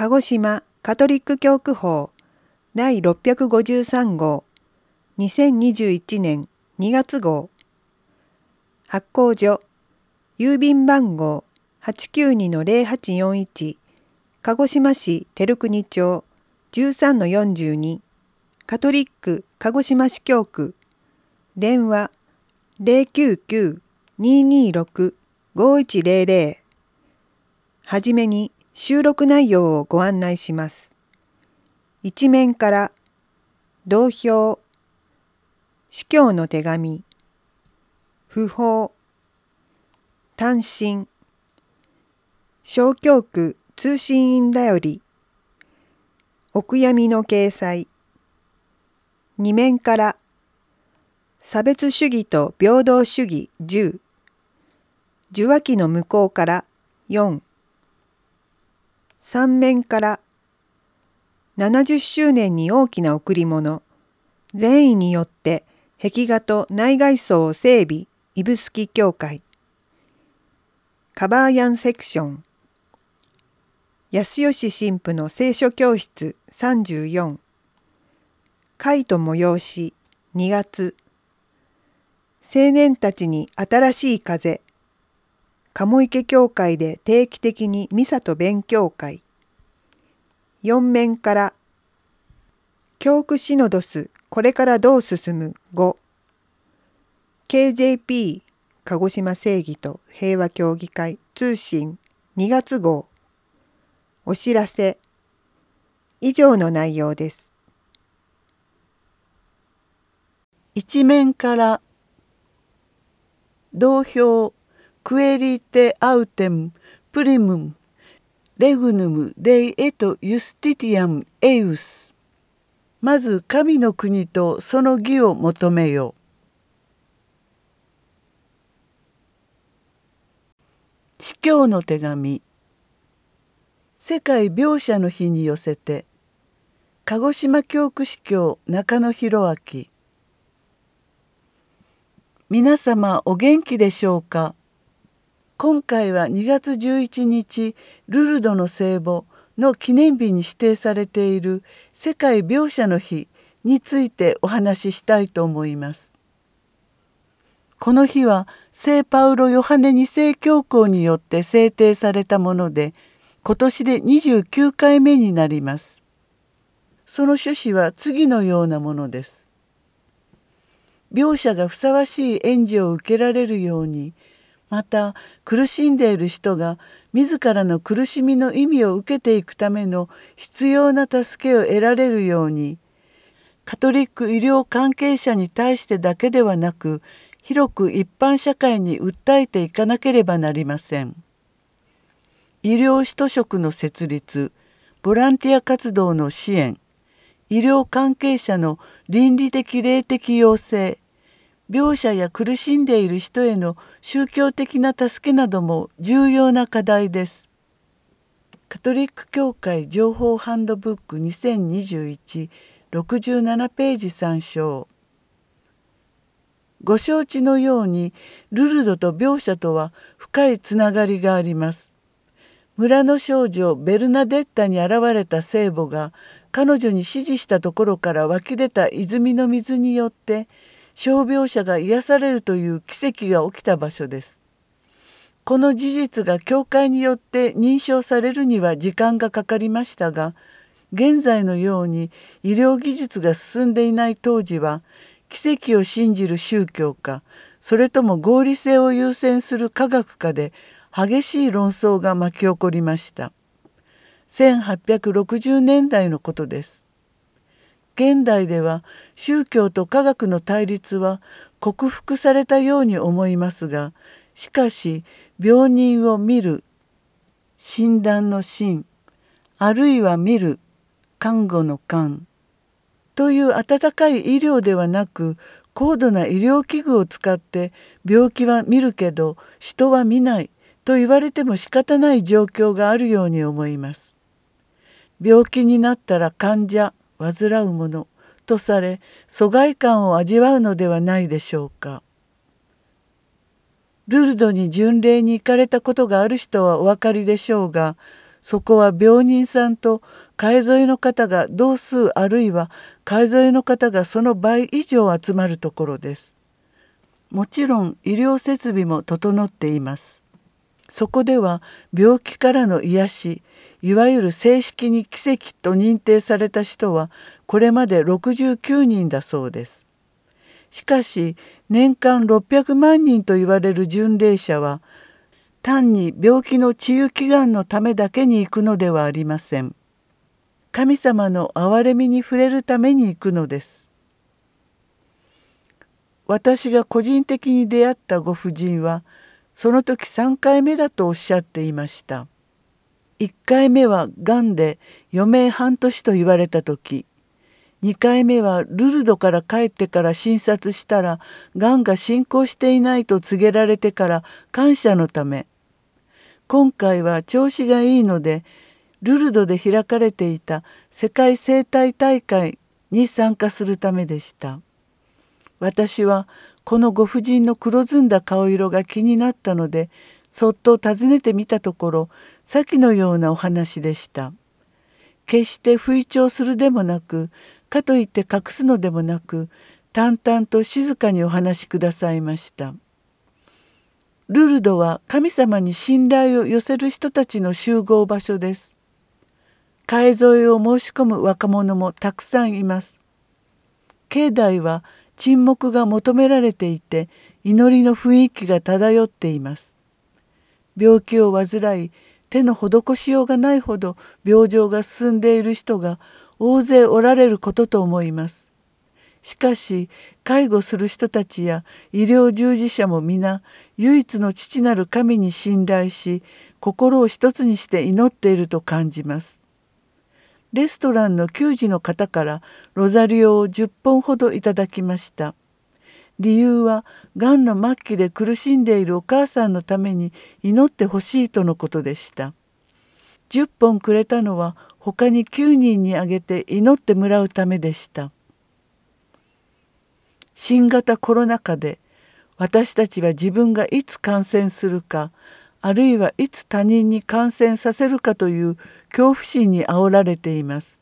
鹿児島カトリック教区法第653号2021年2月号発行所郵便番号892-0841鹿児島市照国町13-42カトリック鹿児島市教区電話099-226-5100はじめに収録内容をご案内します。一面から同票司教の手紙不法単身小教区通信員だよりお悔やみの掲載二面から差別主義と平等主義10受話器の向こうから4三面から70周年に大きな贈り物。善意によって壁画と内外装を整備。指宿協会。カバーヤンセクション。安吉神父の聖書教室。34会と催し。2月。青年たちに新しい風。鴨池教会で定期的にミサと勉強会。4面から教区シノドスこれからどう進む？5 KJP 鹿児島正義と平和協議会通信2月号。お知らせ。以上の内容です。一面から同票クエリテアウテムプリムムレグヌムデイエトユスティティアムエウス。まず神の国とその義を求めよ司教の手紙。世界描写の日に寄せて鹿児島教区司教中野博明。皆様お元気でしょうか？今回は2月11日ルルドの聖母の記念日に指定されている世界描写の日についてお話ししたいと思います。この日は聖パウロ・ヨハネ2世教皇によって制定されたもので今年で29回目になります。その趣旨は次のようなものです。描写がふさわしい援助を受けられるようにまた苦しんでいる人が自らの苦しみの意味を受けていくための必要な助けを得られるようにカトリック医療関係者に対してだけではなく広く一般社会に訴えていかなければなりません。医療使徒職の設立ボランティア活動の支援医療関係者の倫理的霊的要請病者や苦しんでいる人への宗教的な助けなども重要な課題です。カトリック教会情報ハンドブック202167ページ参照ご承知のようにルルドと描写とは深いつながりがあります。村の少女ベルナデッタに現れた聖母が彼女に指示したところから湧き出た泉の水によって傷病者が癒されるという奇跡が起きた場所です。この事実が教会によって認証されるには時間がかかりましたが現在のように医療技術が進んでいない当時は奇跡を信じる宗教かそれとも合理性を優先する科学かで激しい論争が巻き起こりました。1860年代のことです。現代では宗教と科学の対立は克服されたように思いますがしかし病人を見る診断の診あるいは見る看護の看という温かい医療ではなく高度な医療器具を使って病気は見るけど人は見ないと言われても仕方ない状況があるように思います。病気になったら患者患うものとされ疎外感を味わうのではないでしょうか。ルルドに巡礼に行かれたことがある人はお分かりでしょうがそこは病人さんと海沿いの方が同数あるいは海沿いの方がその倍以上集まるところです。もちろん医療設備も整っています。そこでは病気からの癒しいわゆる正式に奇跡と認定された人はこれまで69人だそうです。しかし年間600万人と言われる巡礼者は単に病気の治癒祈願のためだけに行くのではありません。神様の憐れみに触れるために行くのです。私が個人的に出会ったご婦人はその時3回目だとおっしゃっていました。1回目はがんで余命半年と言われた時2回目はルルドから帰ってから診察したらがんが進行していないと告げられてから感謝のため。今回は調子がいいのでルルドで開かれていた世界生態大会に参加するためでした。私はこのご婦人の黒ずんだ顔色が気になったのでそっと訪ねてみたところ先のようなお話でした決して不意調するでもなくかといって隠すのでもなく淡々と静かにお話しくださいました。ルルドは神様に信頼を寄せる人たちの集合場所です。海沿いを申し込む若者もたくさんいます。境内は沈黙が求められていて祈りの雰囲気が漂っています。病気を患い手の施しようがないほど病状が進んでいる人が大勢おられることと思います。しかし介護する人たちや医療従事者も皆唯一の父なる神に信頼し心を一つにして祈っていると感じます。レストランの給仕の方からロザリオを10本ほどいただきました。理由はがんの末期で苦しんでいるお母さんのために祈ってほしいとのことでした。10本くれたのは他に9人にあげて祈ってもらうためでした。新型コロナ禍で私たちは自分がいつ感染するかあるいはいつ他人に感染させるかという恐怖心にあおられています。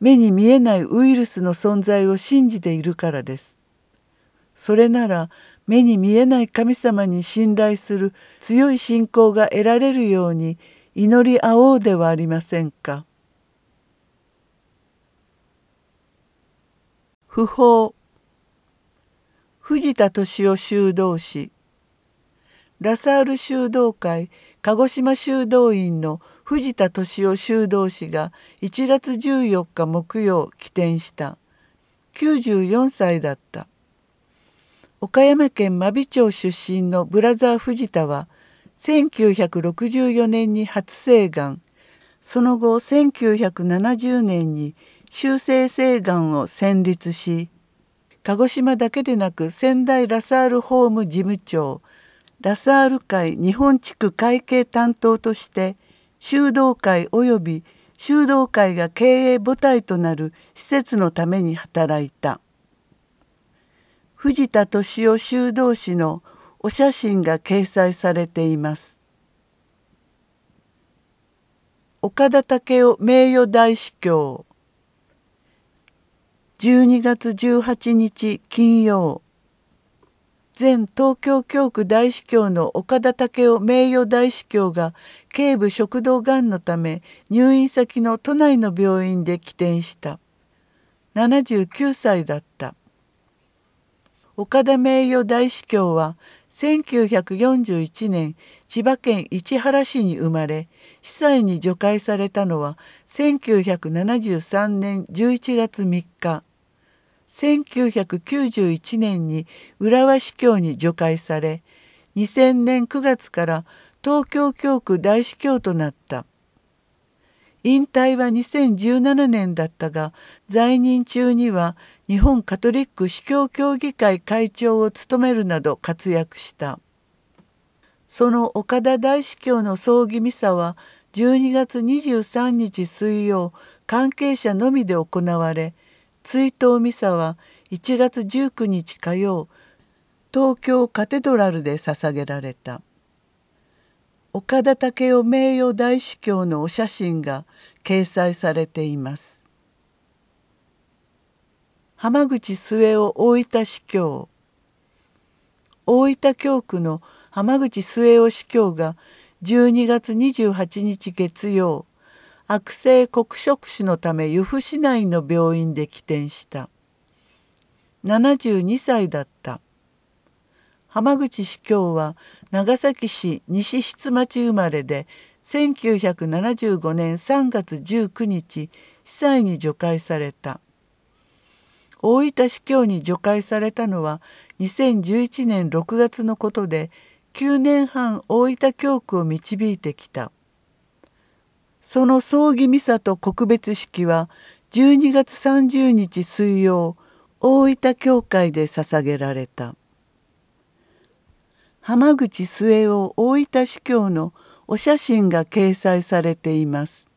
目に見えないウイルスの存在を信じているからです。それなら目に見えない神様に信頼する強い信仰が得られるように祈り合おうではありませんか？不法。藤田敏夫修道士。ラサール修道会。鹿児島修道院の藤田敏夫修道士が1月14日木曜起点した。94歳だった。岡山県真備町出身のブラザー藤田は1964年に初生がんその後1970年に修正生がんを選立し鹿児島だけでなく仙台ラサールホーム事務長ラサール会日本地区会計担当として修道会及び修道会が経営母体となる施設のために働いた。藤田敏夫修道士のお写真が掲載されています。岡田武雄名誉大司教。12月18日金曜。前東京教区大司教の岡田武雄名誉大司教が頸部食道がんのため入院先の都内の病院で起点した。79歳だった。岡田名誉大司教は1941年千葉県市原市に生まれ司祭に除会されたのは1973年11月3日1991年に浦和司教に除会され2000年9月から東京教区大司教となった。引退は2017年だったが在任中には日本カトリック司教協議会会長を務めるなど活躍した。その岡田大司教の葬儀ミサは12月23日水曜関係者のみで行われ追悼ミサは1月19日火曜東京カテドラルで捧げられた。岡田武雄名誉大司教のお写真が掲載されています。浜口末雄大分司教。大分教区の浜口末雄司教が12月28日月曜悪性黒色腫のため由布市内の病院で起点した。72歳だった。浜口司教は長崎市西出町生まれで1975年3月19日司祭に除会された。大分司教に除会されたのは2011年6月のことで9年半大分教区を導いてきた。その葬儀ミサと告別式は12月30日水曜大分教会で捧げられた。浜口末雄大分司教のお写真が掲載されています。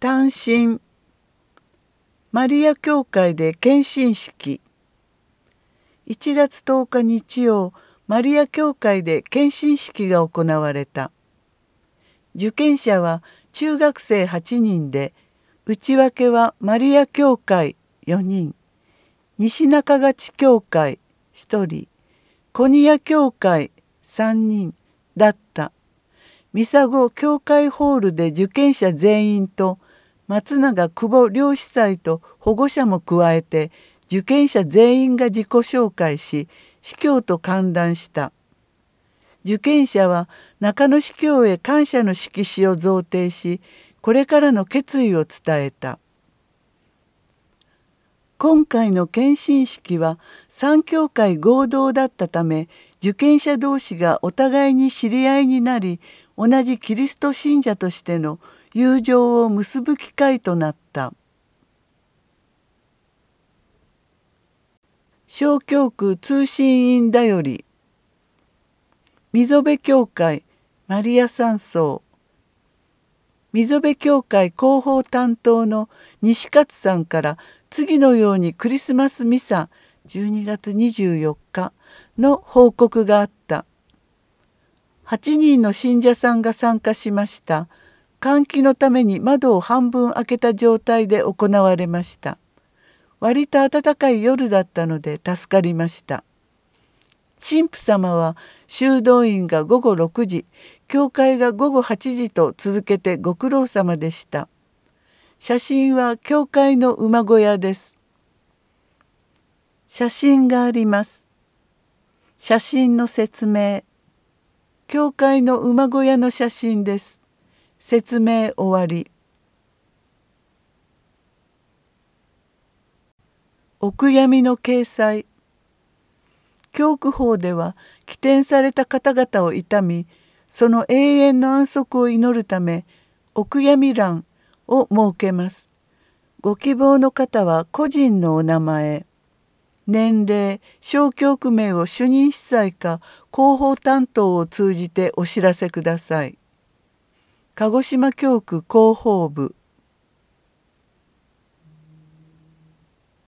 単身。マリア教会で献身式。1月10日日曜マリア教会で献身式が行われた。受験者は中学生8人で内訳はマリア教会4人。西中勝教会1人コニア教会3人だった。ミサゴ教会ホールで受験者全員と松永久保両司祭と保護者も加えて受験者全員が自己紹介し司教と歓談した。受験者は中野司教へ感謝の色紙を贈呈しこれからの決意を伝えた。今回の献身式は三教会合同だったため受験者同士がお互いに知り合いになり同じキリスト信者としての友情を結ぶ機会となった。小教区通信員だより溝辺教会マリア山荘溝辺教会広報担当の西勝さんから次のようにクリスマスミサ12月24日の報告があった。8人の信者さんが参加しました。換気のために窓を半分開けた状態で行われました。割と暖かい夜だったので助かりました。神父様は修道院が午後6時教会が午後8時と続けてご苦労様でした。写真は教会の馬小屋です。写真があります。写真の説明。教会の馬小屋の写真です。説明終わり。お悔やみの掲載。教区法では起点された方々を悼みその永遠の安息を祈るためお悔やみ欄を設けます。ご希望の方は個人のお名前年齢小教区名を主任司祭か広報担当を通じてお知らせください。鹿児島教区広報部